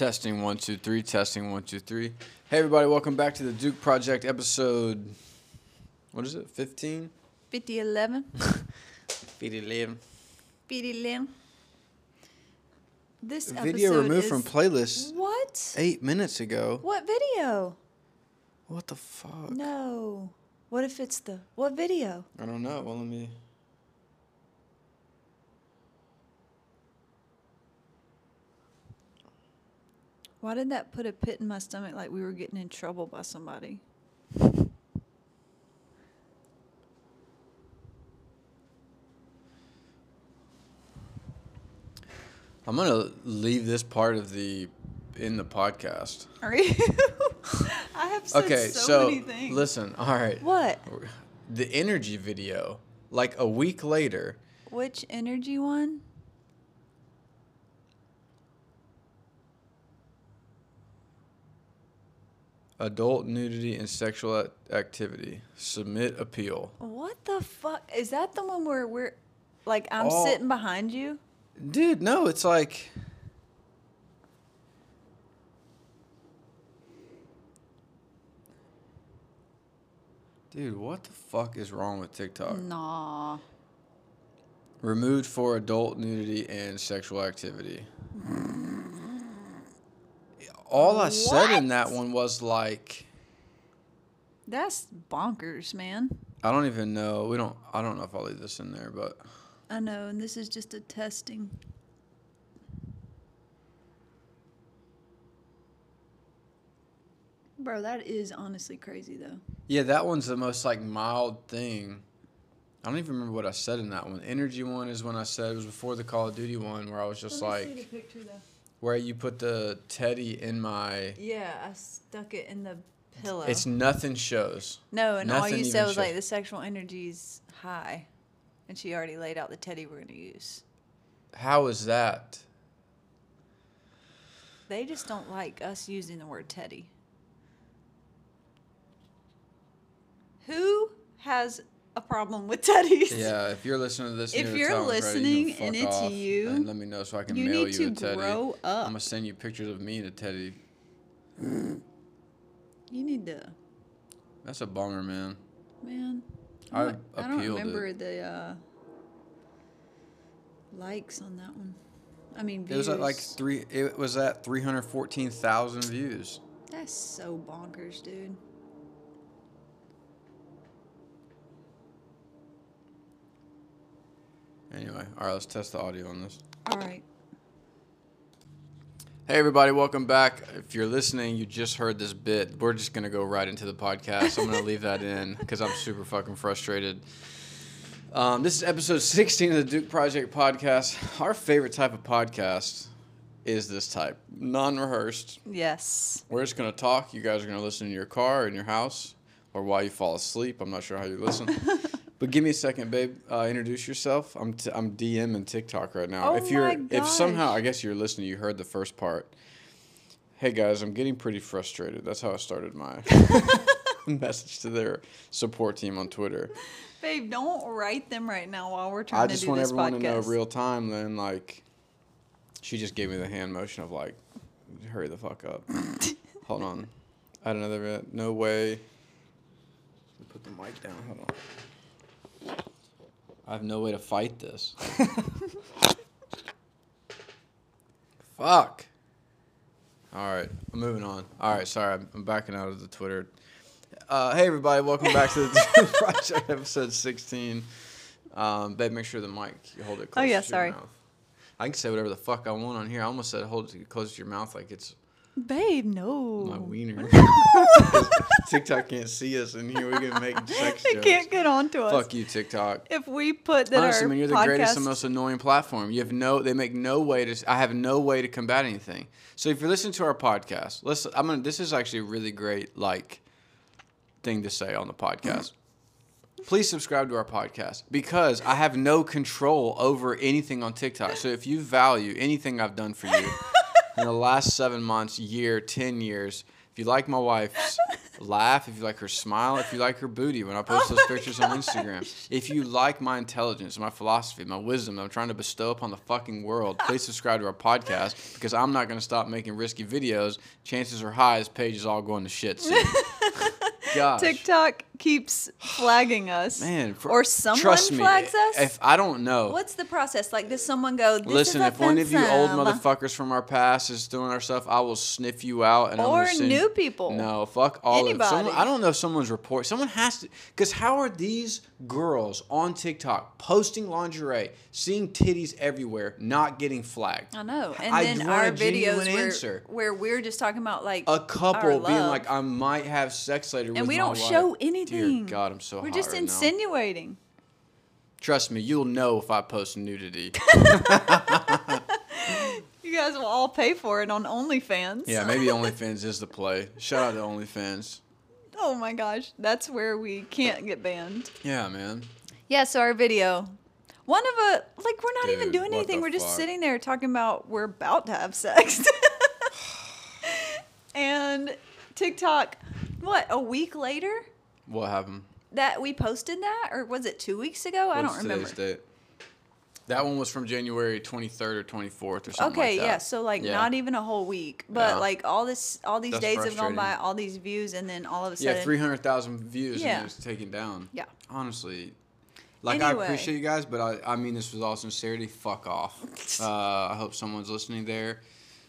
Testing one, two, three. Testing one, two, three. Hey, everybody, welcome back to the Duke Project episode. What is it? 15? 5011. 11. 5011. This Video episode removed is... from playlist What? eight minutes ago. What video? What the fuck? No. What if it's the what video? I don't know. Well, let me. Why did that put a pit in my stomach like we were getting in trouble by somebody? I'm gonna leave this part of the in the podcast. Are you? I have said okay, so, so many things. listen. All right. What? The energy video, like a week later, Which energy one? Adult nudity and sexual activity. Submit appeal. What the fuck? Is that the one where we're like I'm Oh. sitting behind you? Dude, no, it's like. Dude, what the fuck is wrong with TikTok? Nah. Removed for adult nudity and sexual activity. All I said in that one was like, That's bonkers, man. I don't even know. We don't. I don't know if I'll leave this in there, but I know, and this is just a testing. Bro, that is honestly crazy though. yeah, that one's the most like mild thing. I don't even remember what I said in that one. Energy one is when I said it was before the Call of Duty one, where I was just like, picture though. Where you put the teddy in my. Yeah, I stuck it in the pillow. It's nothing shows. no, and all you said was shows- like the sexual energy's high, and she already laid out the teddy we're gonna use. How is that? They just don't like us using the word teddy. Who has a problem with teddies? Yeah, if you're listening to this, If you're, a creator, you listening and it's you, and let me know so I can you mail need you a to teddy. grow up. I'm gonna send you pictures of me and a teddy. You need to, That's a bummer, man. man. I don't- I don't appealed it. remember the uh, likes on that one. I mean, It was at like three. It was at three hundred fourteen thousand views. That's so bonkers, dude. Anyway, all right, let's test the audio on this. All right. Hey, everybody, welcome back. If you're listening, you just heard this bit. We're just going to go right into the podcast. I'm going to leave that in because I'm super fucking frustrated. Um, this is episode 16 of the Duke Project podcast. Our favorite type of podcast is this type non rehearsed. Yes. We're just going to talk. You guys are going to listen in your car, in your house, or while you fall asleep. I'm not sure how you listen. but give me a second, babe. Uh, introduce yourself. I'm, t- I'm DM and TikTok right now. Oh if you're, my if somehow. I guess you're listening, you heard the first part. Hey guys, I'm getting pretty frustrated. That's how I started my message to their support team on Twitter. Babe, don't write them right now while we're trying I to just do want this everyone podcast. to know real time. Then, like, she just gave me the hand motion of like, hurry the fuck up. Hold on, I another bit. No way. Put the mic down. Hold on. I have no way to fight this. Fuck. All right, I'm moving on. All right, sorry, I'm, I'm backing out of the Twitter. Uh, hey everybody, welcome back to the project episode 16. Um, babe, make sure the mic you hold it close Oh, yeah, to sorry. your mouth. I can say whatever the fuck I want on here. I almost said hold it close to your mouth like it's Babe, no. my wiener. TikTok can't see us in here. We can make sex They jokes. can't get onto us. Fuck you, TikTok. If we put that Honestly, our man, you're the podcast, greatest and most annoying platform. You have no, they make no way to. I have no way to combat anything. So if you're listening to our podcast, let's. I'm gonna. This is actually a really great like thing to say on the podcast. Please subscribe to our podcast because I have no control over anything on TikTok. So if you value anything I've done for you in the last seven months, year, ten years, if you like my wife's laugh, if you like her smile, if you like her booty when I post Oh those pictures on. Instagram, if you like my intelligence, my philosophy, my wisdom that I'm trying to bestow upon the fucking world, please subscribe to our podcast because I'm not going to stop making risky videos. Chances are high this page is all going to shit soon. Gosh. TikTok keeps flagging us. Man, for- or someone trust me, flags us. If I don't know, What's the process? Like, does someone go? This listen, is if one of you old motherfuckers from our past is doing our stuff, I will sniff you out. And I'm Or send, new people. No, fuck all of someone. I don't know if someone's report. Someone has to, because how are these girls on TikTok posting lingerie, seeing titties everywhere, not getting flagged? I know. And I then our videos where, answer. where we're just talking about like A couple being like, I might have sex later, and we don't wife." show Dear anything. God, I'm so We're just right now. insinuating. Trust me, you'll know if I post nudity. You guys will all pay for it on OnlyFans. yeah, maybe OnlyFans is the play. Shout out to OnlyFans. Oh my gosh, that's where we can't get banned. Yeah, man. Yeah, so our video. One of a like we're not even doing anything. We're just fuck? sitting there talking about we're about to have sex. and TikTok, what, a week later What happened? that we posted that or was it 2 weeks ago? I don't remember. date? That one was from January 23rd or 24th or something Okay, like that. yeah, so like Yeah. not even a whole week, but Yeah. like all this all these That's days have gone by, all these views and then all of a sudden Yeah, 300,000 views Yeah. and it was taken down. Yeah. Honestly. Like, I appreciate you guys, but I, I mean this with all sincerity. Fuck off. uh, I hope someone's listening there.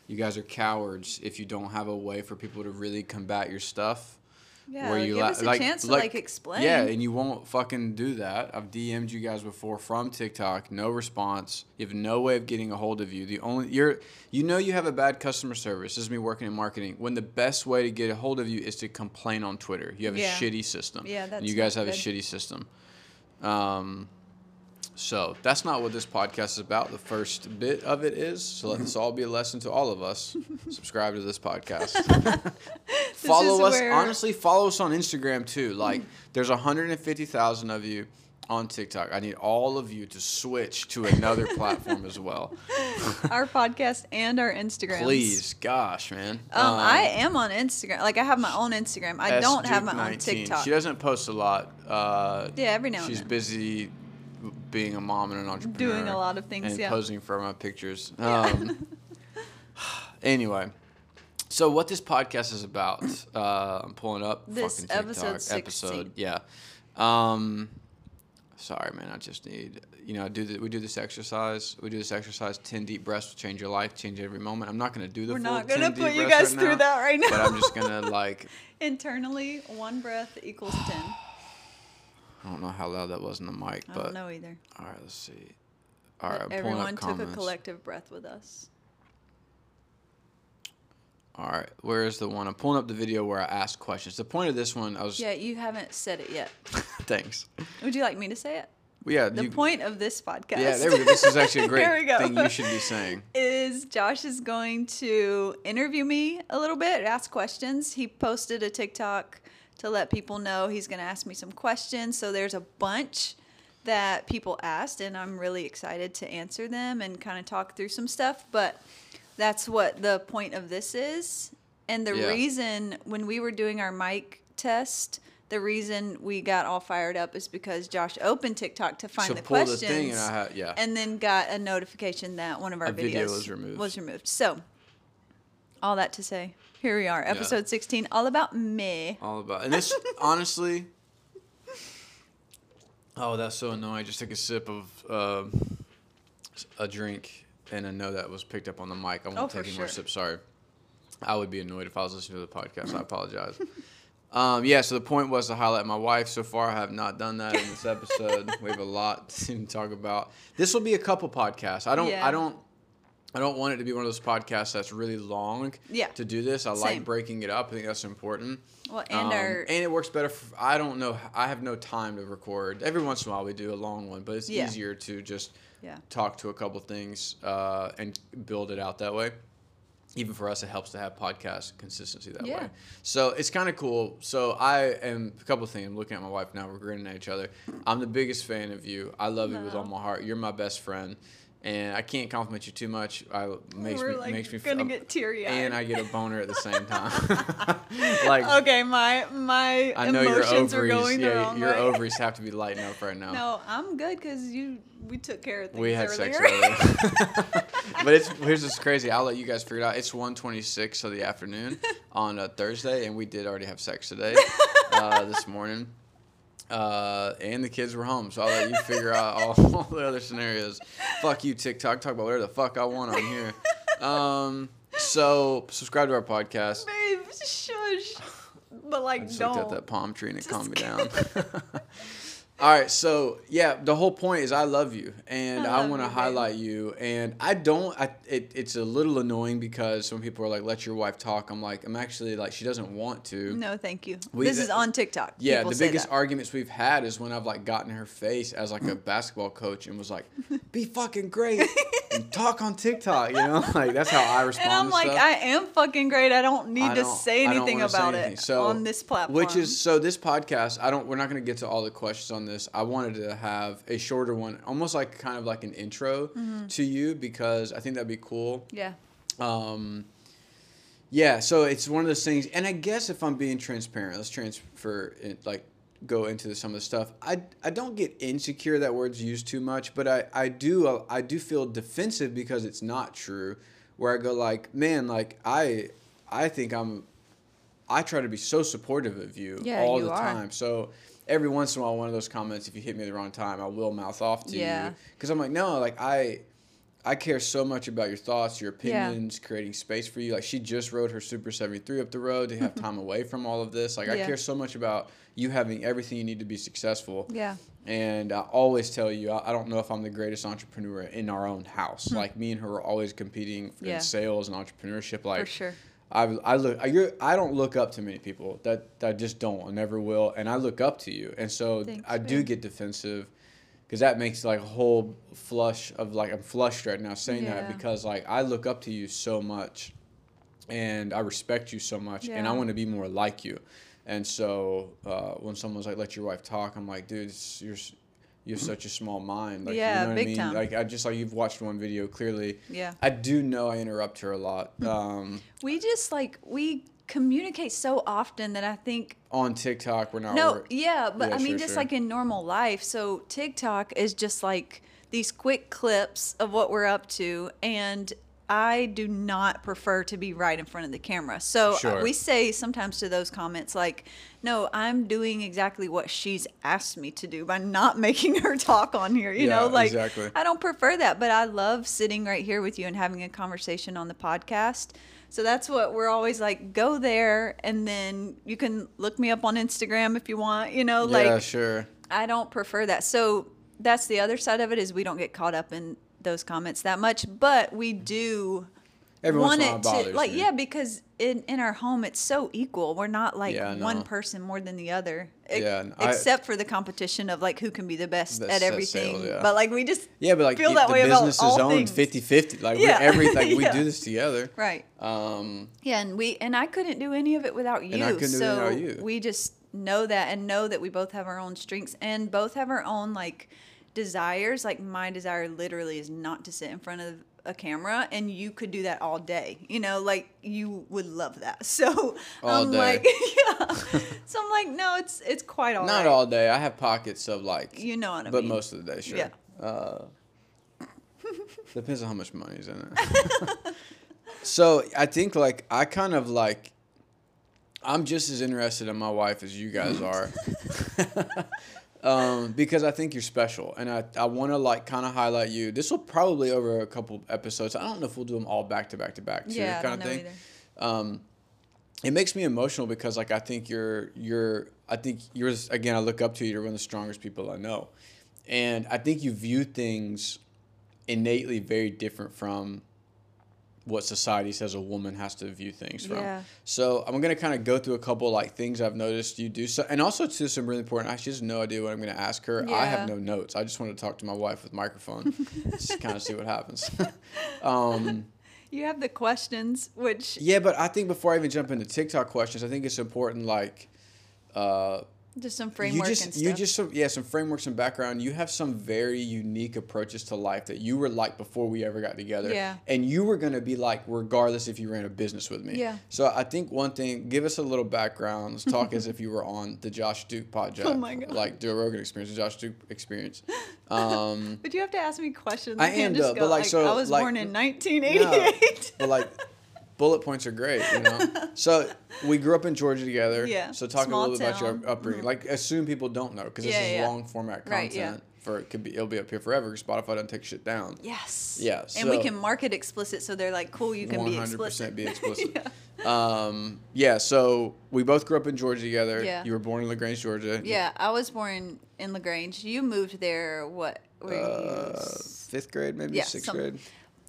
You guys are cowards if you don't have a way for people to really combat your stuff. Yeah, where you give la- us a chance to like explain. Yeah, and you won't fucking do that. I've DM'd you guys before from TikTok, no response. You have no way of getting a hold of you. The only you're you know you have a bad customer service. This is me working in marketing. When the best way to get a hold of you is to complain on Twitter. You have Yeah. a shitty system. Yeah, that's. and you guys have a shitty system. Um, so that's not what this podcast is about. The first bit of it is. So let this all be a lesson to all of us. Subscribe to this podcast. follow is us. where- Honestly, follow us on Instagram too. Like, there's 150,000 of you on TikTok. I need all of you to switch to another platform as well. our podcast and our Instagram. Please, gosh, man. Um, I am on Instagram. Like I have my own Instagram. I don't have my own TikTok. She doesn't post a lot. Uh, Yeah, every now and then. She's busy being a mom and an entrepreneur. Doing a lot of things, And yeah. posing for my pictures. Um, anyway, so what this podcast is about, uh, I'm pulling up This episode 16. episode. Yeah. Um, sorry, man. I just need, you know, do the, we do this exercise. We do this exercise. Ten deep breaths will change your life, change every moment. I'm not gonna do the We're not gonna 10 put you guys right through now, that right now. But I'm just gonna like. Internally, one breath equals ten. I don't know how loud that was in the mic, I but don't know either. all right, let's see. All right, I'm Everyone up took a collective breath with us. All right, where is the one? I'm pulling up the video where I asked questions. The point of this one, I was. Yeah, you haven't said it yet. thanks. Would you like me to say it? Well, yeah, The you, point of this podcast. Yeah, there we go. This is actually a great thing you should be saying. is Josh is going to interview me a little bit, ask questions. He posted a TikTok to let people know he's going to ask me some questions. So there's a bunch that people asked, and I'm really excited to answer them and kind of talk through some stuff. But that's what the point of this is. And the Yeah. reason when we were doing our mic test, the reason we got all fired up is because Josh opened TikTok to find So the the questions thing and had- yeah. and then got a notification that one of our A video videos was removed. was removed. So, all that to say, here we are, episode 16, all about me. All about and this honestly. Oh, that's so annoying. I just took a sip of uh, a drink, and I know that was picked up on the mic. I won't Oh, take any more sure. sips. Sorry. I would be annoyed if I was listening to the podcast. I apologize. Um, yeah, so the point was to highlight my wife. So far, I have not done that in this episode. we have a lot to talk about. This will be a couple podcasts. I don't. Yeah. I don't. I don't want it to be one of those podcasts that's really long. Yeah. To do this, I Same. like breaking it up. I think that's important. Well, and Um, our and it works better. For, I don't know. I have no time to record. Every once in a while, we do a long one, but it's Yeah. easier to just yeah, talk to a couple things uh, and build it out that way. Even for us, it helps to have podcast consistency that Yeah. way. So it's kind of cool. So I am a couple of things. I'm looking at my wife now. We're grinning at each other. I'm the biggest fan of you. I love you with all my heart. You're my best friend. And I can't compliment you too much. I makes We're me like makes me gonna feel, get teary eyed. and I get a boner at the same time. like okay, my my I know your ovaries, are going yeah, your way. ovaries have to be lighting up right now. No, I'm good because you we took care of things we had earlier. sex earlier. but it's here's what's crazy. I'll let you guys figure it out. It's 1.26 of the afternoon on a Thursday, and we did already have sex today, uh, this morning. Uh, and the kids were home, so I'll let you figure out all, all the other scenarios. Fuck you, TikTok. Talk about whatever the fuck I want on here. Um, so subscribe to our podcast. Babe, shush. But like, I just don't. looked at that palm tree and it Just calmed me down. All right, so yeah, the whole point is I love you, and I I, want to highlight you. And I don't. I it, it's a little annoying because some people are like, "Let your wife talk." I'm like, I'm actually like, she doesn't want to. No, thank you. We- this is on TikTok. Yeah, People the biggest that. arguments we've had is when I've like gotten her face as like a basketball coach and was like, "Be fucking great and talk on TikTok," you know, like that's how I respond. And I'm to like, stuff. I am fucking great. I don't need I to don't- say anything about anything. it So- on this platform. Which is so this podcast, I don't we're not gonna get to all the questions on this. I wanted to have a shorter one, almost like kind of like an intro Mm-hmm. to you because I think that'd be cool. yeah. Um yeah, so it's one of those things and I guess if I'm being transparent, let's transfer it like go into some of the stuff. I I don't get insecure that word's used too much, but I I do I do feel defensive because it's not true where I go like, man, like I I think I'm I try to be so supportive of you Yeah, all you the are. time. So every once in a while, one of those comments, if you hit me at the wrong time, I will mouth off to Yeah. you because I'm like, no, like I, I care so much about your thoughts, your Yeah. opinions, creating space for you. Like she just rode her Super 73 up the road to have time away from all of this. Like I care so much about you having everything you need to be successful. Yeah. And I always tell you, I I don't know if I'm the greatest entrepreneur in our own house. Like me and her are always competing Hmm. Yeah. in sales and entrepreneurship. Like For sure. I, I look I, you're, I don't look up to many people that, that I just don't and never will and I look up to you. And so Thanks, I do get defensive because that makes like a whole flush of like I'm flushed right now saying Yeah. that because like I look up to you so much and I respect you so much and I want to be more like you. And so uh, when someone's like let your wife talk I'm like dude you're you have such a small mind like Yeah, you know big what I mean time. like I just like you've watched one video clearly Yeah. I do know I interrupt her a lot um, We just like we communicate so often that I think on TikTok. We're not. no, yeah, but Yeah, I mean sure, just sure. like in normal life. So TikTok is just like these quick clips of what we're up to and I do not prefer to be right in front of the camera. So uh, Sure. we say sometimes to those comments like, "No, I'm doing exactly what she's asked me to do by not making her talk on here." You Yeah, know, like exactly. I don't prefer that, but I love sitting right here with you and having a conversation on the podcast. So that's what we're always like go there and then you can look me up on Instagram if you want, you know, yeah, like sure. I don't prefer that. So that's the other side of it is we don't get caught up in those comments that much, but we do Every want in a while it to like me. yeah because in in our home it's so equal we're not like Yeah, know. one person more than the other Yeah, and I- except for the competition of like who can be the best at everything sales, yeah. but like we just Yeah, but like feel that the way about business all is owned things. 50-50. Like Yeah. we're everything. We do this together. right Um, Yeah, and we and I couldn't do any of it without you. I couldn't do it so without you. we just know that and know that we both have our own strengths and both have our own like desires. Like my desire literally is not to sit in front of a camera and you could do that all day. You know, like you would love that. So All I'm day. like yeah. so I'm like, no, it's it's quite all not right. all day. I have pockets of like. You know what I But mean. most of the day, sure. Yeah. Uh, depends on how much money's in it. so I think like I kind of like. I'm just as interested in my wife as you guys are. Um, because I think you're special, and I, I want to like kind of highlight you. This will probably over a couple episodes. I don't know if we'll do them all back to back to back too, yeah, kind of thing. Um, it makes me emotional because like I think you're you're I think you're again I look up to you. You're one of the strongest people I know, and I think you view things innately very different from what society says a woman has to view things from. Yeah. So I'm gonna kind of go through a couple like things I've noticed you do. So and also to some really important. I just have no idea what I'm gonna ask her. I have no notes. I just want to talk to my wife with microphone, just kind of see what happens. um, You have the questions, which yeah, but I think before I even jump into TikTok questions, I think it's important like uh, Just some framework you just and stuff. you just some, yeah some frameworks and background you have some very unique approaches to life that you were like before we ever got together Yeah. and you were going to be like regardless if you ran a business with me Yeah. so i think one thing give us a little background let's talk as if you were on the josh duke podcast Oh my God. like joe rogan experience the josh duke experience um but you have to ask me questions. I am, though, but, like, like, so, I was like- born in no, 1988. but like bullet points are great you know so we grew up in georgia together Yeah, so talk small a little bit about your upbringing like assume people don't know because this Yeah, is yeah. long format content Right, yeah. for it could be it'll be up here forever spotify doesn't take shit down yes. Yeah, And we can mark it explicit, so they're like, "Cool, you can be 100% explicit." be explicit um yeah so we both grew up in georgia together Yeah. you were born in lagrange georgia yeah, I was born in Lagrange. You moved there. What? Were uh, fifth grade maybe Yeah, sixth some- grade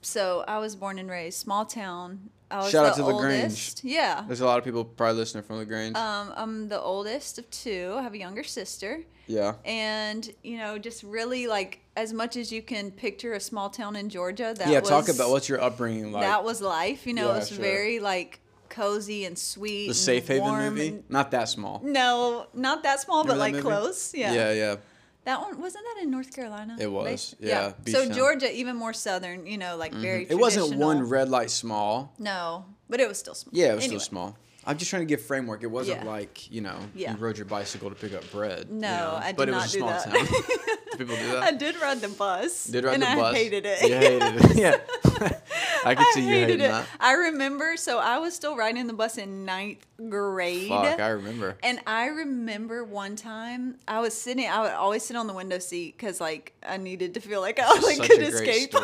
So I was born and raised small town. Shout out to Lagrange. oldest. Yeah. there's a lot of people probably listening from lagrange Um, I'm the oldest of two. I have a younger sister. yeah and you know just really like as much as you can picture a small town in georgia that yeah was, talk about what's your upbringing like that was life you know Yeah, it was sure. very like cozy and sweet the and safe haven warm movie not that small no not that small but Remember like that movie? close yeah. yeah yeah that one wasn't that in north carolina It was, Based- yeah, beach so town. georgia even more southern you know like mm-hmm. very it wasn't one red light small no but it was still small Yeah, it was Anyway. still small. I'm just trying to give framework. It wasn't Yeah. like you know Yeah. you rode your bicycle to pick up bread. you No, know, I did but it not was a do that. town. do people do that? I did ride the bus. Did ride and the I bus? hated it. You hated it. yeah. I could I see you hated hating it. that. I remember, so I was still riding the bus in ninth grade. Fuck, I remember. and I remember one time I was sitting. I would always sit on the window seat because like I needed to feel like I like could escape.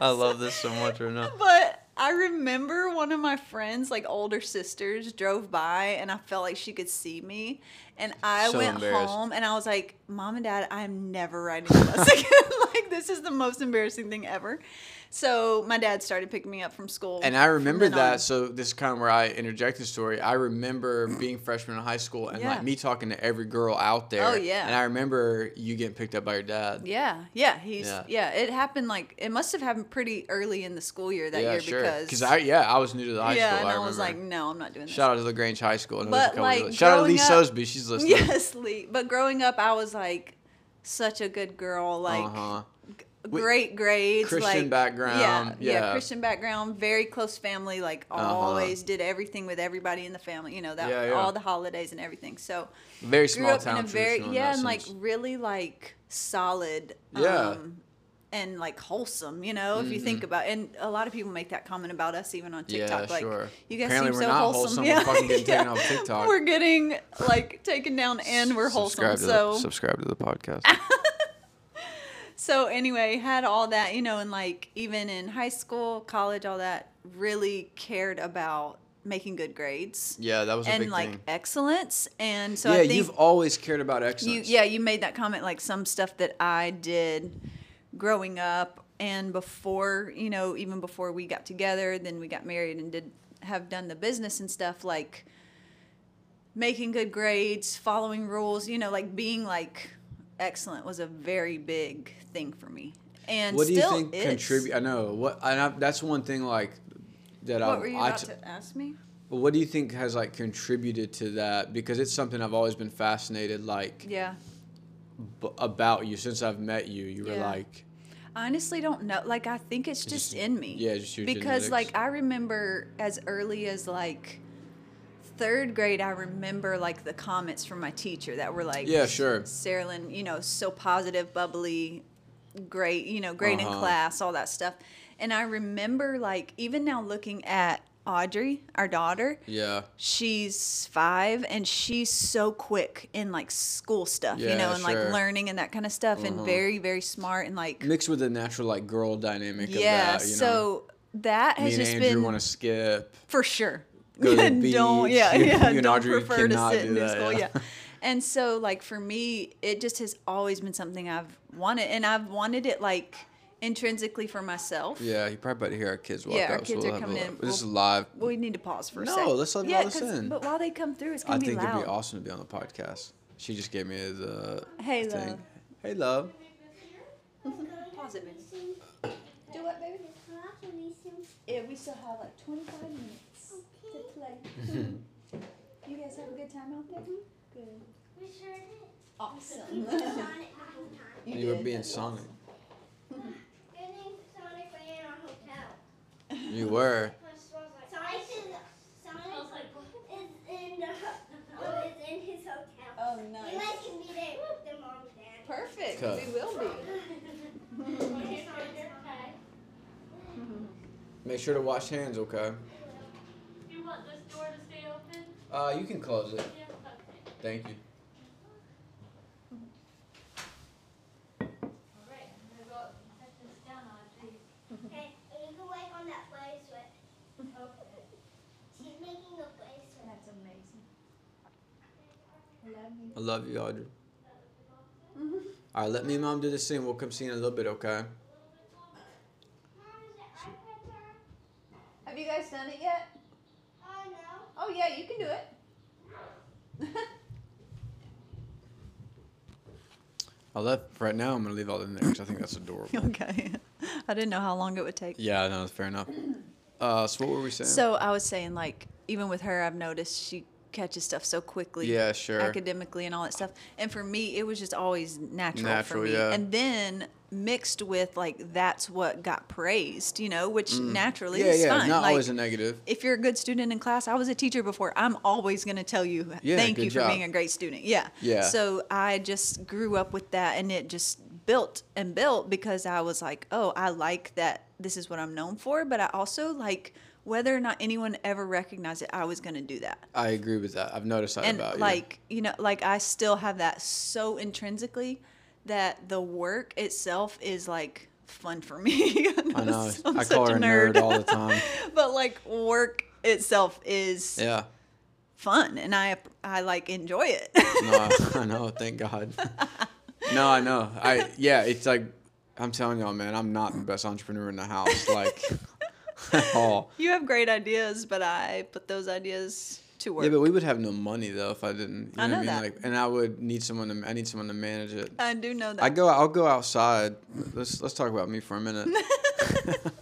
I love this so much right now. But I remember one of my friends, like older sisters, drove by and I felt like she could see me. And I So went home and I was like, Mom and Dad, I'm never riding the bus again. like, this is the most embarrassing thing ever. So my dad started picking me up from school. And I remember that. on. So this is kind of where I interject the story. I remember being freshman in high school and Yeah. like me talking to every girl out there. Oh, yeah. And I remember you getting picked up by your dad. Yeah, yeah, he's Yeah. yeah. It happened like it must have happened pretty early in the school year that yeah, year sure. because I yeah I was new to the high school. yeah, school. and I, I, was like, no, I'm not doing this. Shout out to Lagrange High School. I know there's a But, like, Shout out to Lee up- Sosby. She's listening. Yes, Lee. But growing up, I was like such a good girl, like uh-huh. Great grades, Christian like, background, Yeah, yeah. Christian background, very close family. Like Uh-huh. always did everything with everybody in the family. You know that Yeah, yeah. all the holidays and everything. So Very grew small up town. in a very yeah, and like really like solid. Yeah. Um, and like wholesome, you know, if you think about, and a lot of people make that comment about us even on Mm-hmm. Yeah, TikTok. like, sure. you guys Apparently seem we're so wholesome. wholesome. We're fucking getting taken off TikTok. We're getting like taken down, and we're wholesome. To So the, subscribe to the podcast. so anyway, had all that, you know, and like even in high school, college, all that, really cared about making good grades yeah, that was a and like thing. excellence. And so yeah, I think you've always cared about you, excellence. yeah, you made that comment like some stuff that I did growing up and before, you know, even before we got together, then we got married and did have done the business and stuff like making good grades, following rules, you know, like being like excellent was a very big thing for me. And What do you think is. contribute? I know what. And I, that's one thing like that. I, What were you I about t- to ask me? What do you think has like contributed to that? Because it's something I've always been fascinated like Yeah. b- about you since I've met you. You were Yeah. like, I honestly don't know. Like I think it's just, just- in me. yeah, just your because genetics. like I remember as early as like third grade, I remember like the comments from my teacher that were like, Yeah, sure. Sarah Lynn, you know, so positive, bubbly, great, you know, great in Uh-huh. class, all that stuff. And I remember like even now looking at Audrey, our daughter, yeah, she's five and she's so quick in like school stuff, you know, and sure. like learning and that kind of stuff, and Uh-huh. very, very smart and like mixed with the natural like girl dynamic yeah. of that. You know? so that me has and just Andrew been want to skip. for sure. Go to the don't yeah You- yeah you and don't Audrey prefer to sit do in that, school yeah. yeah. And so like for me, it just has always been something I've wanted, and I've wanted it like intrinsically for myself. Yeah, you probably about to hear our kids walk Yeah, our up. kids so are we'll have coming a- in. This is We'll- live. We need to pause for a No, second. let's let them yeah, listen 'cause- But while they come through, it's I gonna be think it'd be awesome to be on the podcast. She just gave me the uh, Hey, thing. love. Hey, love. Pause it, baby. Do what, baby? Yeah, we still have like 25 minutes to play. you guys have a good time out there? Good. We sure did. Awesome. Sonic the whole. You were being Sonic. Good name Sonic ran our hotel. You were. Sonic is Sonic is in the oh, is in his hotel. Oh, You nice. guys can be there with the mom and dad. Perfect. Okay. We will be. Make sure to wash hands, okay? You want this door to stay open? Uh, you can close it. Thank you. I'm gonna go up and set this down on please. Mm-hmm. Okay, you can wait on that bracelet. Mm-hmm. She's making a bracelet. That's amazing. Love you. I love you, Audrey. Mm-hmm. All right, let me and mom do this thing. We'll come see you in a little bit, okay? Mom, is the iPad time? Have you guys done it yet? Yeah, you can do it. I'll let right now. I'm gonna leave all in there because I think that's adorable. okay. I didn't know how long it would take. Yeah, no, fair enough. Uh, so what were we saying? So I was saying, like, even with her, I've noticed she catches stuff so quickly. Yeah, sure. Academically and all that stuff. And for me, it was just always natural, Natural, for me. yeah. And then mixed with like that's what got praised, you know, which naturally Mm. yeah, is yeah, fine. not like, always a negative. if you're a good student in class, I was a teacher before. I'm always going to tell you Yeah, thank you job. for being a great student. Yeah. Yeah. So I just grew up with that and it just built and built because I was like, "Oh, I like that this is what I'm known for, but I also like whether or not anyone ever recognized it, I was going to do that." I agree with that. I've noticed that and about you. like, you know, like I still have that so intrinsically that the work itself is like fun for me. I know. I'm I such call her a nerd all the time. but like work itself is Yeah. fun and I I like enjoy it. No, I know. Thank God. No, I know. I yeah. It's like I'm telling y'all, man. I'm not the best entrepreneur in the house. Like at all. you have great ideas, but I put those ideas to work. Yeah, but we would have no money though if I didn't. You I know, what I mean? that. Like, and I would need someone to. I need someone to manage it. I do know that. I go. I'll go outside. Let's let's talk about me for a minute.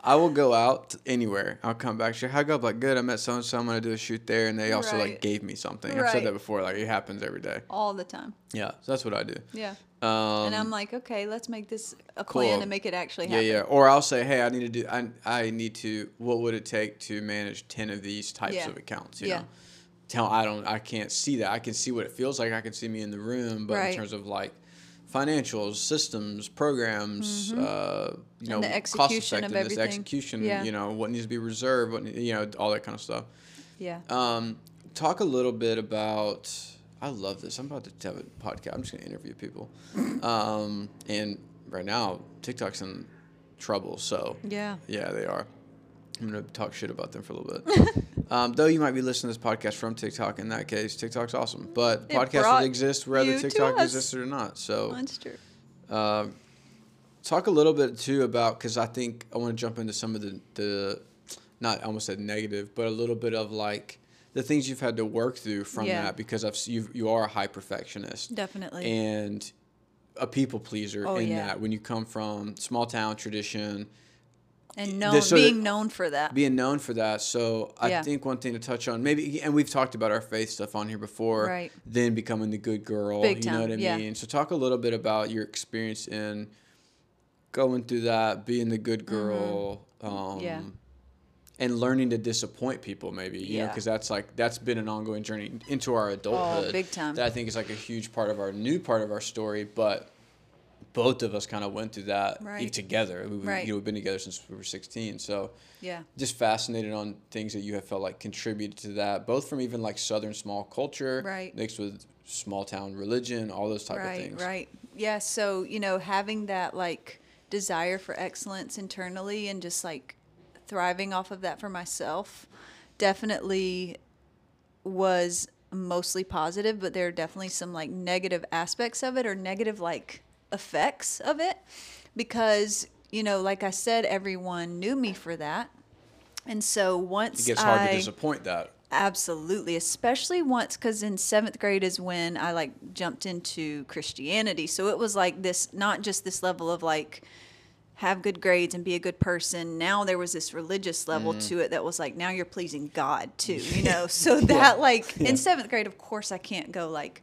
I will go out anywhere. I'll come back. Sure, I go up like good. I met so and so. I'm gonna do a shoot there, and they also like gave me something. I've Right. said that before. Like it happens every day. all the time. Yeah, so that's what I do. Yeah. Um, and I'm like, okay, let's make this a cool. plan to make it actually happen. yeah. Yeah. Or I'll say, hey, I need to do. I I need to. What would it take to manage ten of these types Yeah. of accounts? You Yeah. know, tell I don't. I can't see that. I can see what it feels like. I can see me in the room, but Right. in terms of like financials, systems, programs, uh, you know, Mm-hmm. cost effectiveness, everything. execution, Yeah. you know, what needs to be reserved, what you know, all that kind of stuff. Yeah. Um, talk a little bit about. I love this. I'm about to have a podcast. I'm just gonna interview people, um, and right now TikTok's in trouble. So Yeah. yeah, they are. I'm gonna talk shit about them for a little bit. um, though you might be listening to this podcast from TikTok. In that case, TikTok's awesome, but podcasts would exist whether TikTok us. existed or not. So That's true. uh, talk a little bit too about because I think I want to jump into some of the the not almost said negative, but a little bit of like the things you've had to work through from Yeah. that because I've you you are a high perfectionist Definitely. and a people pleaser Oh, in yeah. that when you come from small town tradition and known, so being known for that. being known for that. So I Yeah. think one thing to touch on, maybe, and we've talked about our faith stuff on here before. Right. Then becoming the good girl. Big you know what I yeah. mean? So talk a little bit about your experience in going through that, being the good girl. Um, Mm-hmm. Yeah. And learning to disappoint people, maybe you know, because that's like that's been an ongoing journey into our oh, adulthood. Oh, big time. That I think is like a huge part of our new part of our story, but both of us kind of went through that Right. together. We, Right. You know, we've been together since we were 16, so yeah. just fascinated on things that you have felt like contributed to that, both from even like Southern small culture, Right. mixed with small town religion, all those type right, of things. Right. Yeah. So, you know, having that like desire for excellence internally and just like thriving off of that for myself definitely was mostly positive, but there are definitely some like negative aspects of it or negative like effects of it because, you know, like I said, everyone knew me for that. And so once It gets hard I, to disappoint that. Absolutely, especially once because in seventh grade is when I like jumped into Christianity. So it was like this, not just this level of like have good grades and be a good person. Now there was this religious level Mm. to it that was like now you're pleasing God too, you know. So that like in seventh grade, of course, I can't go like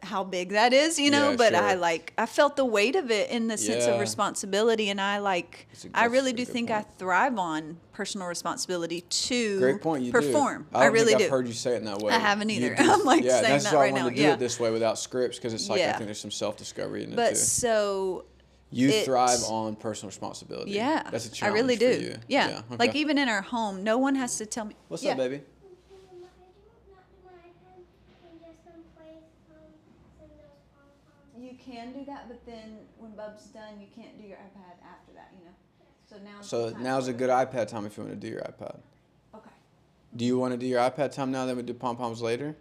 how big that is, you know, Yeah, but I like I felt the weight of it in the sense of responsibility and I like a- I really do think point. I thrive on personal responsibility to Great point. You perform. Do. I, don't really do. I've heard you say it in that way. I haven't either. do. I'm, like, yeah, saying that's that why right I want now. to do Yeah. it this way without scripts because it's like I think there's some self discovery in it but too. so You it's- thrive on personal responsibility. yeah, that's a challenge. I really for do. you. Yeah, like okay. even in our home, no one has to tell me. What's yeah. up, baby? You can do that, but then when Bub's done, you can't do your iPad after that. You know. So now. So now's a good iPad time if you want to do your iPad. Okay. Do you want to do your iPad time now? Then we do pom poms later.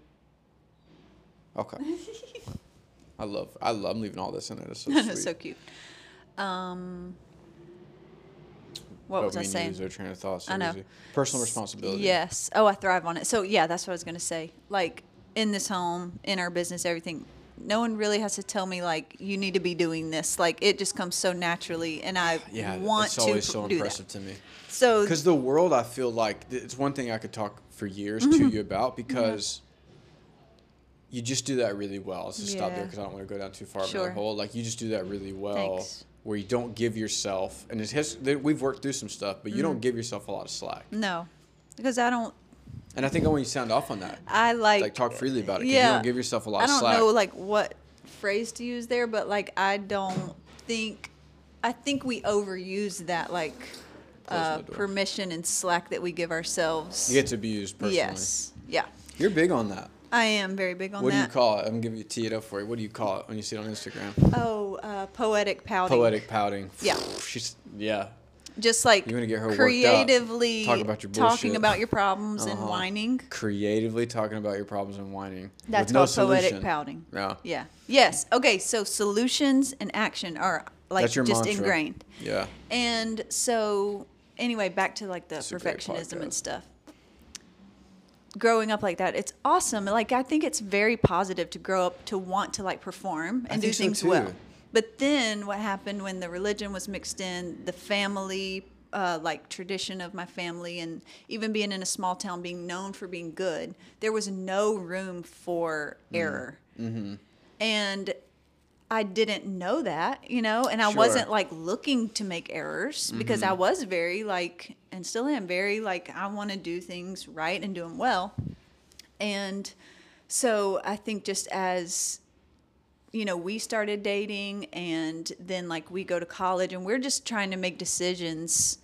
Okay. I love. I love I'm leaving all this in there. That's so sweet. That's so cute. Um. What But was I saying? Lose our train of thought so I know. Personal responsibility. Yes. Oh, I thrive on it. So yeah, that's what I was gonna say. Like in this home, in our business, everything. No one really has to tell me like you need to be doing this. Like it just comes so naturally, and I want to. Yeah, want it's to always pr- so impressive to me. So Because the world, I feel like it's one thing I could talk for years Mm-hmm. to you about because you just do that really well. Let's just stop there because I don't want to go down too far of Sure. another hole. Like you just do that really well, Thanks. Where you don't give yourself, and it has. We've worked through some stuff, but you Mm-hmm. don't give yourself a lot of slack. no, because I don't. And I think I want you to sound off on that. I like Like talk freely about it. yeah. You don't give yourself a lot I of don't slack. know like what phrase to use there, but like I don't think I think we overuse that like uh, permission and slack that we give ourselves. you get to be used personally. Yes. Yeah. You're big on that. I am very big on that. what do you call it? I'm gonna give you tee it up for you. What do you call it when you see it on Instagram? oh, uh, poetic pouting. Poetic pouting. Yeah. She's yeah. Just like You wanna get her creatively Talk about your talking about your problems and Uh-huh. whining. Creatively talking about your problems and whining. That's with no poetic solution. pouting. Yeah. Yeah. Yes. Okay. So solutions and action are like That's your just mantra. ingrained. Yeah. And so, anyway, back to like the perfectionism and stuff. Growing up like that, it's awesome. Like I think it's very positive to grow up to want to like perform and do so, things too. well. But then what happened when the religion was mixed in, the family, uh, like tradition of my family, and even being in a small town, being known for being good, there was no room for Mm-hmm. error. And I didn't know that, you know, and I Sure. wasn't like looking to make errors because Mm-hmm. I was very like, and still am very like, I want to do things right and do them well. And so I think just as, you know, we started dating and then like we go to college and we're just trying to make decisions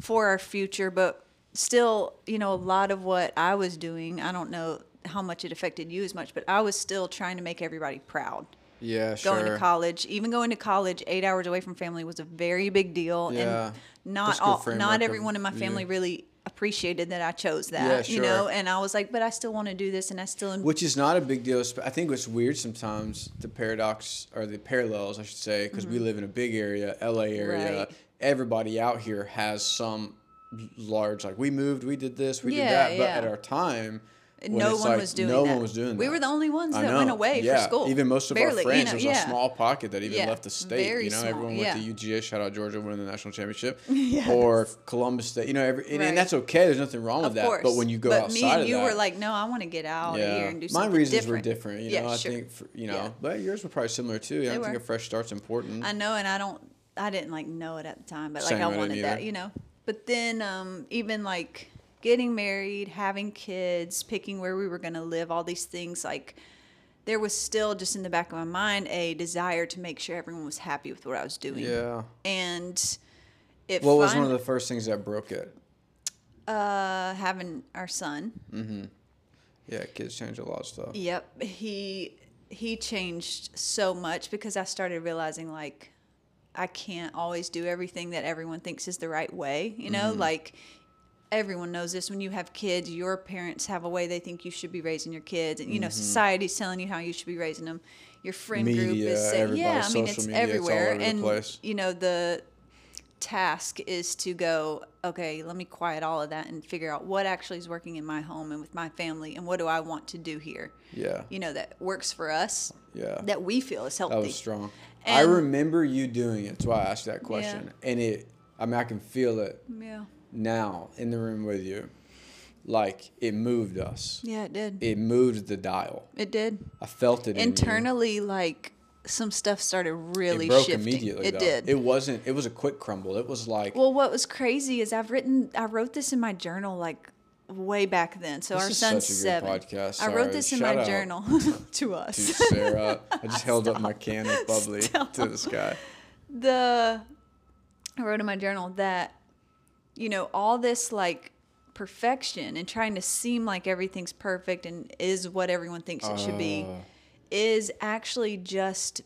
for our future, but still, you know, a lot of what I was doing, I don't know how much it affected you as much, but I was still trying to make everybody proud Yeah. Sure. going to college, even going to college eight hours away from family was a very big deal. Yeah. And not That's a good all, not everyone in my family view. really appreciated that I chose that, Yeah, you know, and I was like, but I still want to do this and I still am. Which is not a big deal. I think what's weird sometimes the paradox or the parallels, I should say, because we live in a big area, LA area. Mm-hmm. Right. Everybody out here has some large like we moved, we did this, we Yeah, did that. But yeah. at our time, no one like, was doing no that. one was doing that. We were the only ones that went away yeah. for school. Even most of Barely, our you friends, know, there's yeah. a small pocket that even Yeah, left the state. very you know, small, everyone went to UGA. Shout out Georgia, winning the national championship. Yes. Or Columbus State. You know, every, and, Right. and that's okay. There's nothing wrong with Of that. course. But when you go but outside me and you that, were like, no, I want to get out here and do something. my reasons different. were different. You know, I sure. think for, you know, but yours were probably similar too. I think a fresh start's important. I know, and I don't, I didn't like know it at the time, but like I I wanted that, you know. But then, um, even like getting married, having kids, picking where we were going to live, all these things, like there was still just in the back of my mind a desire to make sure everyone was happy with what I was doing. yeah. And it What was one of the first things that broke it? uh, having our son. Mhm. Yeah, kids change a lot of stuff. Yep, he he changed so much because I started realizing like I can't always do everything that everyone thinks is the right way. You know, Mm-hmm. like everyone knows this when you have kids, your parents have a way they think you should be raising your kids, and you know, society's telling you how you should be raising them. Your friend group Mm-hmm. Is saying, yeah, I mean, it's media, everywhere, the and you know the task is to go okay let me quiet all of that and figure out what actually is working in my home and with my family and what do i want to do here Yeah. you know that works for us Yeah. that we feel is healthy That was strong. I remember you doing it. That's why I asked that question. And it, I mean, I can feel it yeah now in the room with you. like it moved us. Yeah, it did. It moved the dial. It did. I felt it in. Internally, like some stuff started really It broke shifting. immediately. it though. did. It wasn't. It was a quick crumble. It was like well, what was crazy is I've written, I wrote this in my journal like way back then. So This our son's such a good seven. podcast. I wrote Sorry. this in my journal to us. to Sarah. I just held up my can of bubbly to Stop. the sky. the I wrote in my journal that you know all this like perfection and trying to seem like everything's perfect and is what everyone thinks it should be Uh. is actually just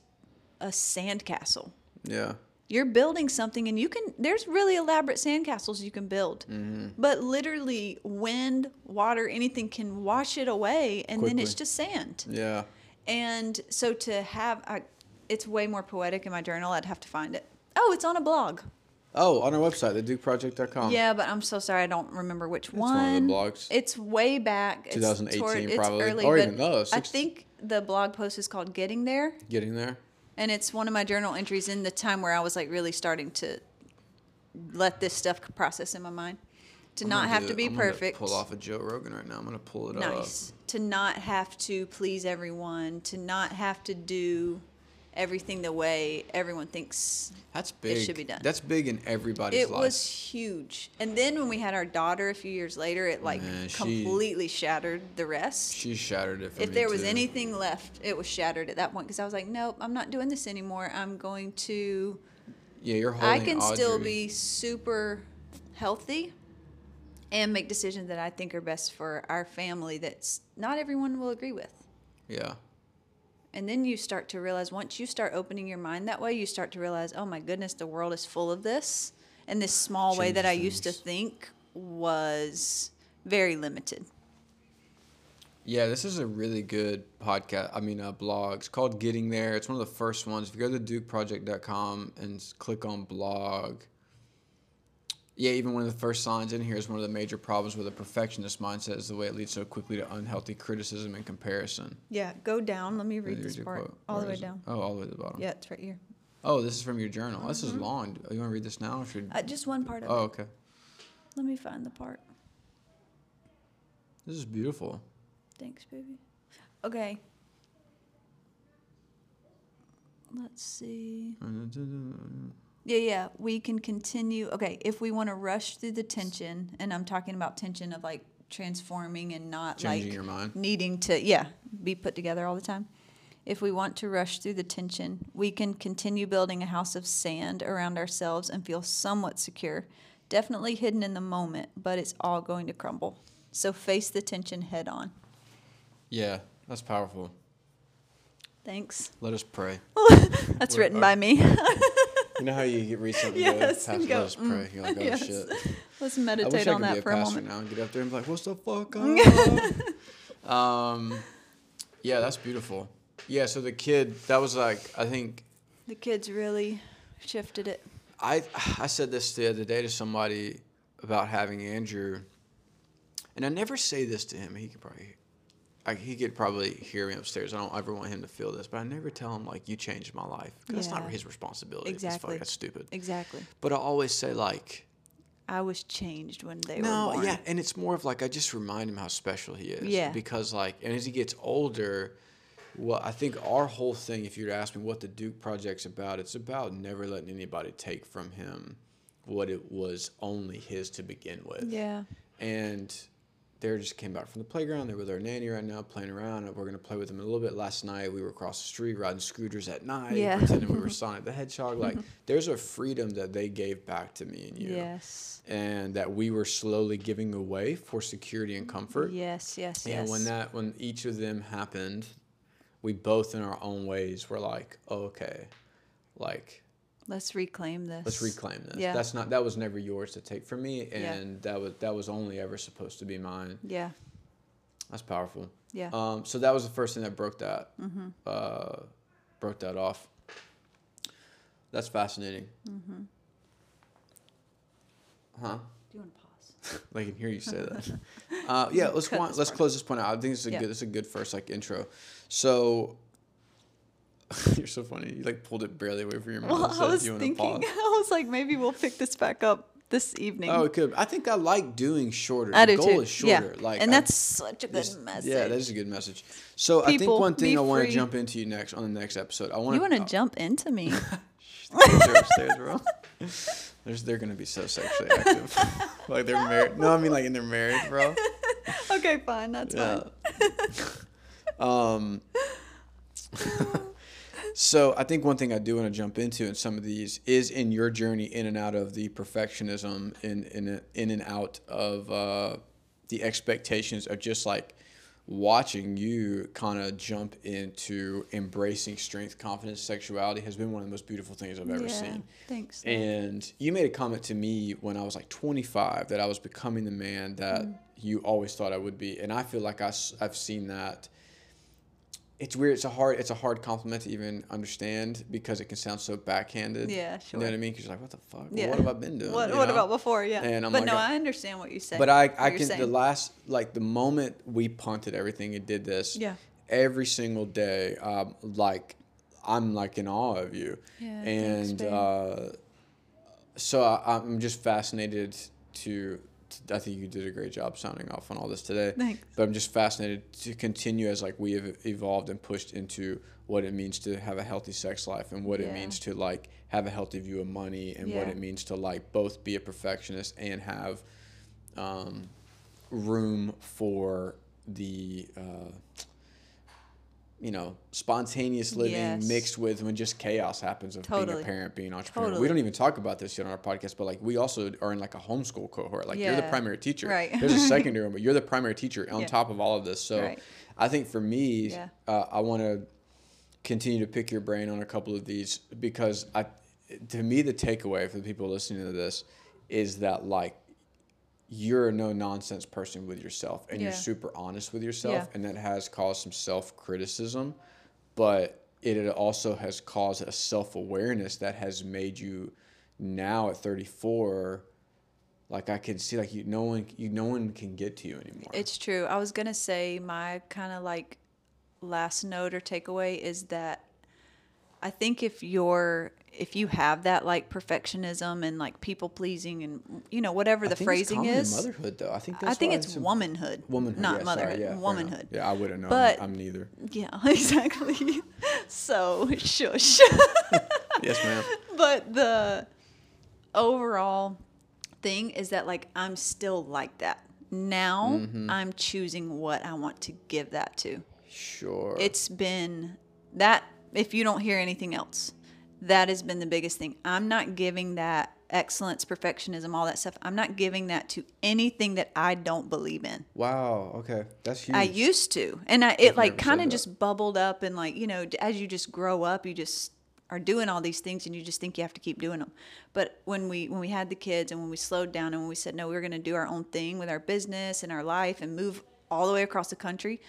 a sandcastle. Yeah. You're building something and you can there's really elaborate sandcastles you can build. Mm-hmm. But literally wind, water, anything can wash it away and then it's just sand. Yeah. And so to have, I, it's way more poetic in my journal. I'd have to find it. Oh, it's on a blog. Oh, on our website, thedukeproject.com. Yeah, but I'm so sorry. I don't remember which one of one. the blogs. It's way back. It's 2018 it's probably. early, Or even- oh, no, I think the blog post is called "Getting There," Getting there. and it's one of my journal entries in the time where I was like really starting to let this stuff process in my mind. To I'm not have to be I'm perfect. pull off a Joe Rogan right now. I'm gonna pull it up. nice to not have to please everyone to not have to do everything the way everyone thinks That's big. It should be done. That's big in everybody's it life. It was huge and then when we had our daughter a few years later it like Man, she- completely shattered the rest She shattered it for if there was anything left it was shattered at that point because i was like nope i'm not doing this anymore i'm going to Yeah, you're holding i can still be super healthy and make decisions that i think are best for our family that's not everyone will agree with Yeah. And then you start to realize once you start opening your mind that way, you start to realize, oh my goodness, the world is full of this. And this small way that I used to think was very limited. Yeah, this is a really good podcast. I mean, a blog. It's called Getting There. It's one of the first ones. If you go to dukeproject.com and click on blog, yeah, even one of the first signs in here is one of the major problems with a perfectionist mindset is the way it leads so quickly to unhealthy criticism and comparison. Yeah, go down. Let me read Here's this part quote. all the way is it? down. Oh, all the way to the bottom. Yeah, it's right here. Oh, this is from your journal. This Mm-hmm. is long. You want to read this now? Or should... Uh, just one part of Oh, it. Oh, okay. Let me find the part. This is beautiful. Thanks, baby. Okay. Let's see. Yeah, yeah. We can continue. Okay, if we want to rush through the tension, and I'm talking about tension of like transforming and not Changing like your mind. needing to, yeah, be put together all the time. If we want to rush through the tension, we can continue building a house of sand around ourselves and feel somewhat secure. Definitely hidden in the moment, but it's all going to crumble. So face the tension head on. Yeah, that's powerful. Thanks. Let us pray. That's We're- written by me. You know how you get read something Yes, good, and go, pray. You're like, oh yes. shit. Let's I wish meditate I on could be that a for a pastor moment. now and get up there and be like, what's the fuck up? um, yeah, that's beautiful. Yeah, so the kid, that was like, I think, The kids really shifted it. I I said this the other day to somebody about having Andrew, and I never say this to him. He could probably, I, he could probably hear me upstairs. I don't ever want him to feel this, but I never tell him like you changed my life. 'Cause That's not his responsibility. Exactly. that's stupid. Exactly. But I always say like, I was changed when they no, were born. yeah, and it's more of like I just remind him how special he is. Yeah. Because like, and as he gets older, well, I think our whole thing, if you were to ask me what the Duke Project's about, it's about never letting anybody take from him what it was only his to begin with. Yeah. And they just came back from the playground. They're with our nanny right now, playing around. We're gonna play with them a little bit. Last night we were across the street riding scooters at night, Yeah. pretending we were Sonic the Hedgehog. Like, there's a freedom that they gave back to me and you Yes. and that we were slowly giving away for security and comfort. Yes, yes, And yes. And when that when each of them happened, we both in our own ways were like, oh, okay, like Let's reclaim this. let's reclaim this. Yeah. That's not that was never yours to take from me, Yeah. and that was that was only ever supposed to be mine. Yeah. That's powerful. Yeah. Um, so that was the first thing that broke that mm-hmm. uh, broke that off. That's fascinating. Mm-hmm. Huh? Do you want to pause? I can hear you say that. Uh, yeah, let's Cut go on- this let's close this point out. I think this is a Yeah. good this is a good first like intro. So you're so funny. You like pulled it barely away from your mouth. Well, I was thinking. I was like, maybe we'll pick this back up this evening. Oh, it could. I think I like doing shorter. I the do goal too. is shorter. Yeah. Like and I- that's such a good this- message. Yeah, that is a good message. So I think one thing I want to jump into you next on the next episode. I want You want to jump into me? They're upstairs, bro. There's, they're gonna be so sexually active, like they're married. No, I mean like in their marriage, bro. okay, fine. That's Yeah. fine. um. So I think one thing I do want to jump into in some of these is in your journey in and out of the perfectionism, in in in and out of uh, the expectations of just like watching you kind of jump into embracing strength, confidence, sexuality has been one of the most beautiful things I've ever yeah. seen. Thanks. And you made a comment to me when I was like 25 that I was becoming the man that Mm. you always thought I would be, and I feel like I, have seen that. It's weird. It's a hard. It's a hard compliment to even understand because it can sound so backhanded. Yeah, sure. You know what I mean? Because you're like, what the fuck? Well, Yeah. what have I been doing? What, what know? about before? Yeah. And I'm but like, no, I- I understand what you say. But I, I can the last like the moment we punted everything and did this. Yeah. Every single day, um, like I'm like in awe of you, Yeah, and uh, so I, I'm just fascinated to. I think you did a great job sounding off on all this today. Thanks. But I'm just fascinated to continue as like we have evolved and pushed into what it means to have a healthy sex life and what it means to like have a healthy view of money and what it means to like both be a perfectionist and have um, room for the uh, you know spontaneous living Yes. mixed with when just chaos happens of being a parent being an entrepreneur we don't even talk about this yet on our podcast but like we also are in like a homeschool cohort like you're the primary teacher Right. there's a secondary one but you're the primary teacher on Yeah. top of all of this so Right. i think for me Yeah. uh, i want to continue to pick your brain on a couple of these because I, to me, the takeaway for the people listening to this is that like you're a no nonsense person with yourself and you're super honest with yourself, Yeah. and that has caused some self criticism, but it also has caused a self awareness that has made you now at 34. Like I can see, like you, no one, you, no one can get to you anymore. It's true. I was gonna say my kind of like last note or takeaway is that I think if you're if you have that like perfectionism and like people pleasing and you know whatever I the phrasing in is, motherhood though. I think I think it's some- womanhood, Womanhood, not yeah, sorry, yeah, womanhood. Yeah, I wouldn't know. But- I'm, I'm neither. Yeah, exactly. so shush. Yes, ma'am. but the overall thing is that like I'm still like that. Now Mm-hmm. I'm choosing what I want to give that to. Sure. It's been that if you don't hear anything else, that has been the biggest thing. I'm not giving that excellence, perfectionism, all that stuff. I'm not giving that to anything that I don't believe in. wow. Okay, that's huge. I used to, and I, it like kind of just bubbled up, and like you know, as you just grow up, you just are doing all these things, and you just think you have to keep doing them. But when we when we had the kids, and when we slowed down, and when we said no, we're going to do our own thing with our business and our life, and move all the way across the country,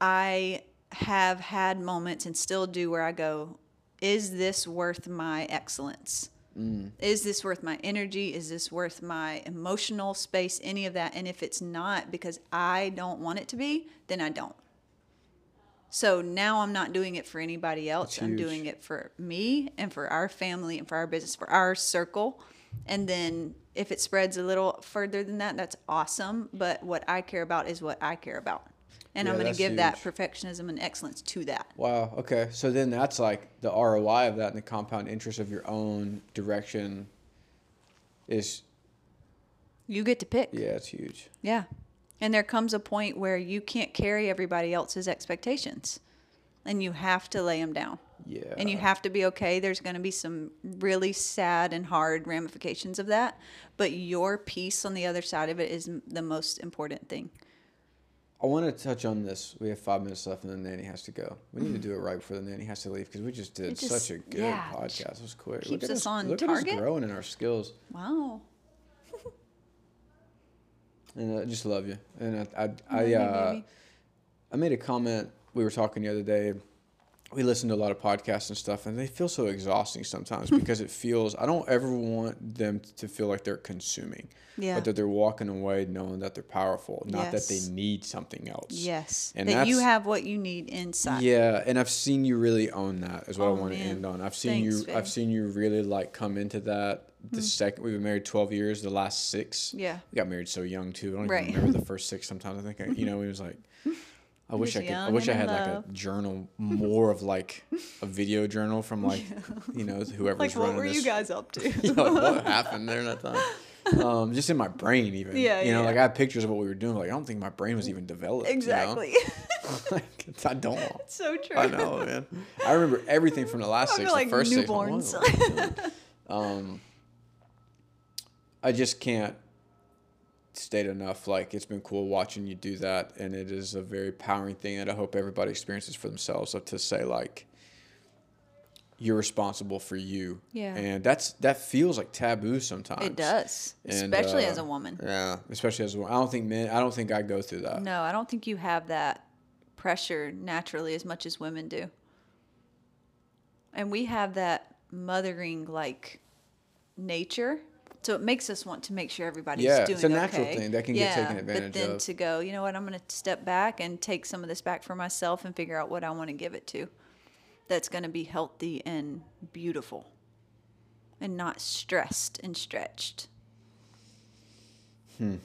I have had moments and still do where I go, is this worth my excellence? Mm. Is this worth my energy? Is this worth my emotional space? Any of that? And if it's not because I don't want it to be, then I don't. So now I'm not doing it for anybody else. I'm doing it for me and for our family and for our business, for our circle. And then if it spreads a little further than that, that's awesome. But what I care about is what I care about. And Yeah, I'm going to give that perfectionism and excellence to that. Wow. Okay. So then that's like the ROI of that and the compound interest of your own direction is You get to pick. yeah, it's huge. Yeah. And there comes a point where you can't carry everybody else's expectations and you have to lay them down. Yeah. And you have to be okay. There's going to be some really sad and hard ramifications of that. But your peace on the other side of it is the most important thing. I want to touch on this. We have five minutes left, and then Nanny has to go. We need to do it right before the Nanny has to leave because we just did just- such a good yeah, podcast. It was quick. keeps look at us on look At us growing in our skills, Wow. and I just love you. And I, I, I, uh. I made a comment. We were talking the other day we listen to a lot of podcasts and stuff, and they feel so exhausting sometimes because it feels. I don't ever want them to feel like they're consuming, Yeah. but that they're walking away knowing that they're powerful, not that they need something else. Yes. And that you have what you need inside. Yeah, and I've seen you really own that. Is what I Oh, want to end on. I've seen you. Thanks, I've. Seen you really like come into that. The hmm. second we've been married twelve years, the last six. Yeah. We got married so young too. I don't Right. even remember the first six. Sometimes I think I, you know it was like. I wish I could. I wish I had like love. a journal, more of like a video journal from like, you know, whoever's Like, running what were this. you guys up to? you know, like, what happened there that time? Um, just in my brain, even. Yeah, You know, yeah. like I had pictures of what we were doing. Like I don't think my brain was even developed. you know? exactly. like, I don't. so true. I know, man. I remember everything from the last I six, like the first six. I'm newborns. like, I um, I just can't state enough. Like it's been cool watching you do that, and it is a very powering thing that I hope everybody experiences for themselves. So to say like you're responsible for you, Yeah. and that's that feels like taboo sometimes. It does, And, especially as uh, a woman. Yeah, especially as a woman. I don't think men. I don't think I go through that. No, I don't think you have that pressure naturally as much as women do. And we have that mothering like nature. So it makes us want to make sure everybody's Yeah, doing it's a natural okay. thing that can get taken Yeah, advantage But then of. to go, you know what, I'm going to step back and take some of this back for myself and figure out what I want to give it to. That's going to be healthy and beautiful and not stressed and stretched. Hmm.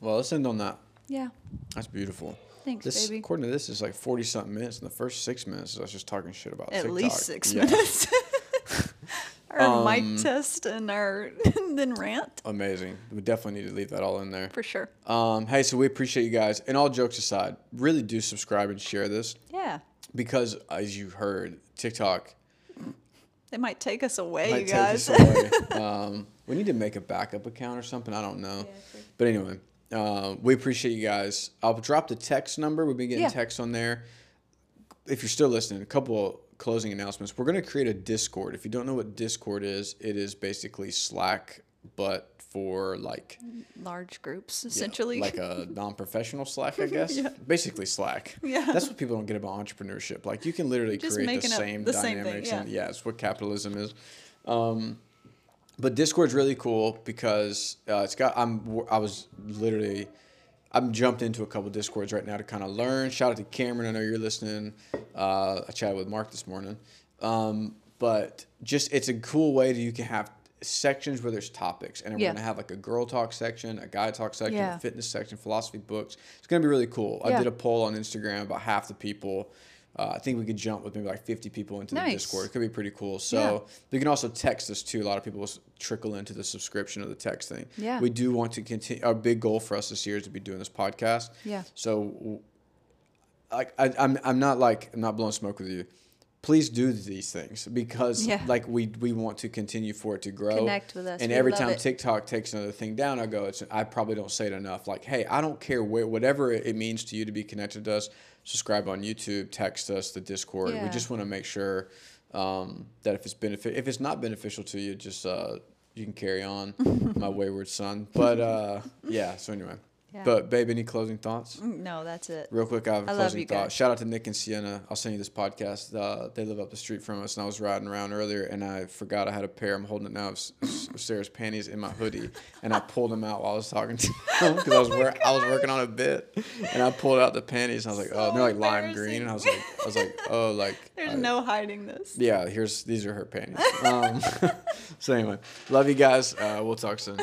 Well, let's end on that. Yeah. That's beautiful. Thanks, This, baby. according to this, is like forty something minutes, and the first six minutes I was just talking shit about At TikTok. least six Yeah, minutes. our Um, mic test and our then rant Amazing. We definitely need to leave that all in there. for sure. Um, hey, so we appreciate you guys. And all jokes aside, really do subscribe and share this Yeah, because, as you heard, TikTok they might take us away, might you take guys. us away. um, we need to make a backup account or something. I don't know. Yeah, But anyway, uh, we appreciate you guys. I'll drop the text number. We've been getting Yeah. texts on there. If you're still listening, a couple closing announcements. We're going to create a Discord. If you don't know what Discord is, it is basically Slack, but for like Large groups, essentially. like a non-professional Slack, I guess. Yeah. Basically Slack. Yeah. That's what people don't get about entrepreneurship. Like you can literally Just create the same the same thing, dynamics, and yeah. yeah, it's what capitalism is. Um, but Discord's really cool because uh, it's got. I'm. I was literally. I'm jumped into a couple discords right now to kind of learn. Shout out to Cameron. I know you're listening. Uh, I chatted with Mark this morning. Um, but just it's a cool way that you can have sections where there's topics, and we're Yeah. gonna have like a girl talk section, a guy talk section, Yeah. a fitness section, philosophy books. It's gonna be really cool. I did a poll on Instagram about half the people. Uh, I think we could jump with maybe like 50 people into the Discord. It could be pretty cool. So you can also text us too. A lot of people trickle into the subscription of the text thing. Yeah. We do want to continue. Our big goal for us this year is to be doing this podcast. Yeah. So, like, I, I'm, I'm not like I'm not blowing smoke with you. Please do these things because Yeah. like we we want to continue for it to grow. Connect with us. And We every time it. TikTok takes another thing down, I go, it's, I probably don't say it enough. Like, hey, I don't care where, whatever it means to you to be connected to us. Subscribe on YouTube, text us, the Discord. We just want to make sure um, that if it's benefit, if it's not beneficial to you, just uh, you can carry on, my wayward son. But uh, yeah. So anyway, Yeah. but babe, any closing thoughts? Mm, no, that's it. Real quick, I have a I closing thought. guys. Shout out to Nick and Sienna. I'll send you this podcast. Uh, they live up the street from us, and I was riding around earlier, and I forgot I had a pair. I'm holding it now of Sarah's panties in my hoodie, and I pulled them out while I was talking to them because I was wor- I was working on a bit, and I pulled out the panties. And I was like, oh, they're like lime green, and I was like, I was like, oh, like There's I- no hiding this. yeah. Here's these are her panties. Um, so anyway, love you guys. Uh, we'll talk soon.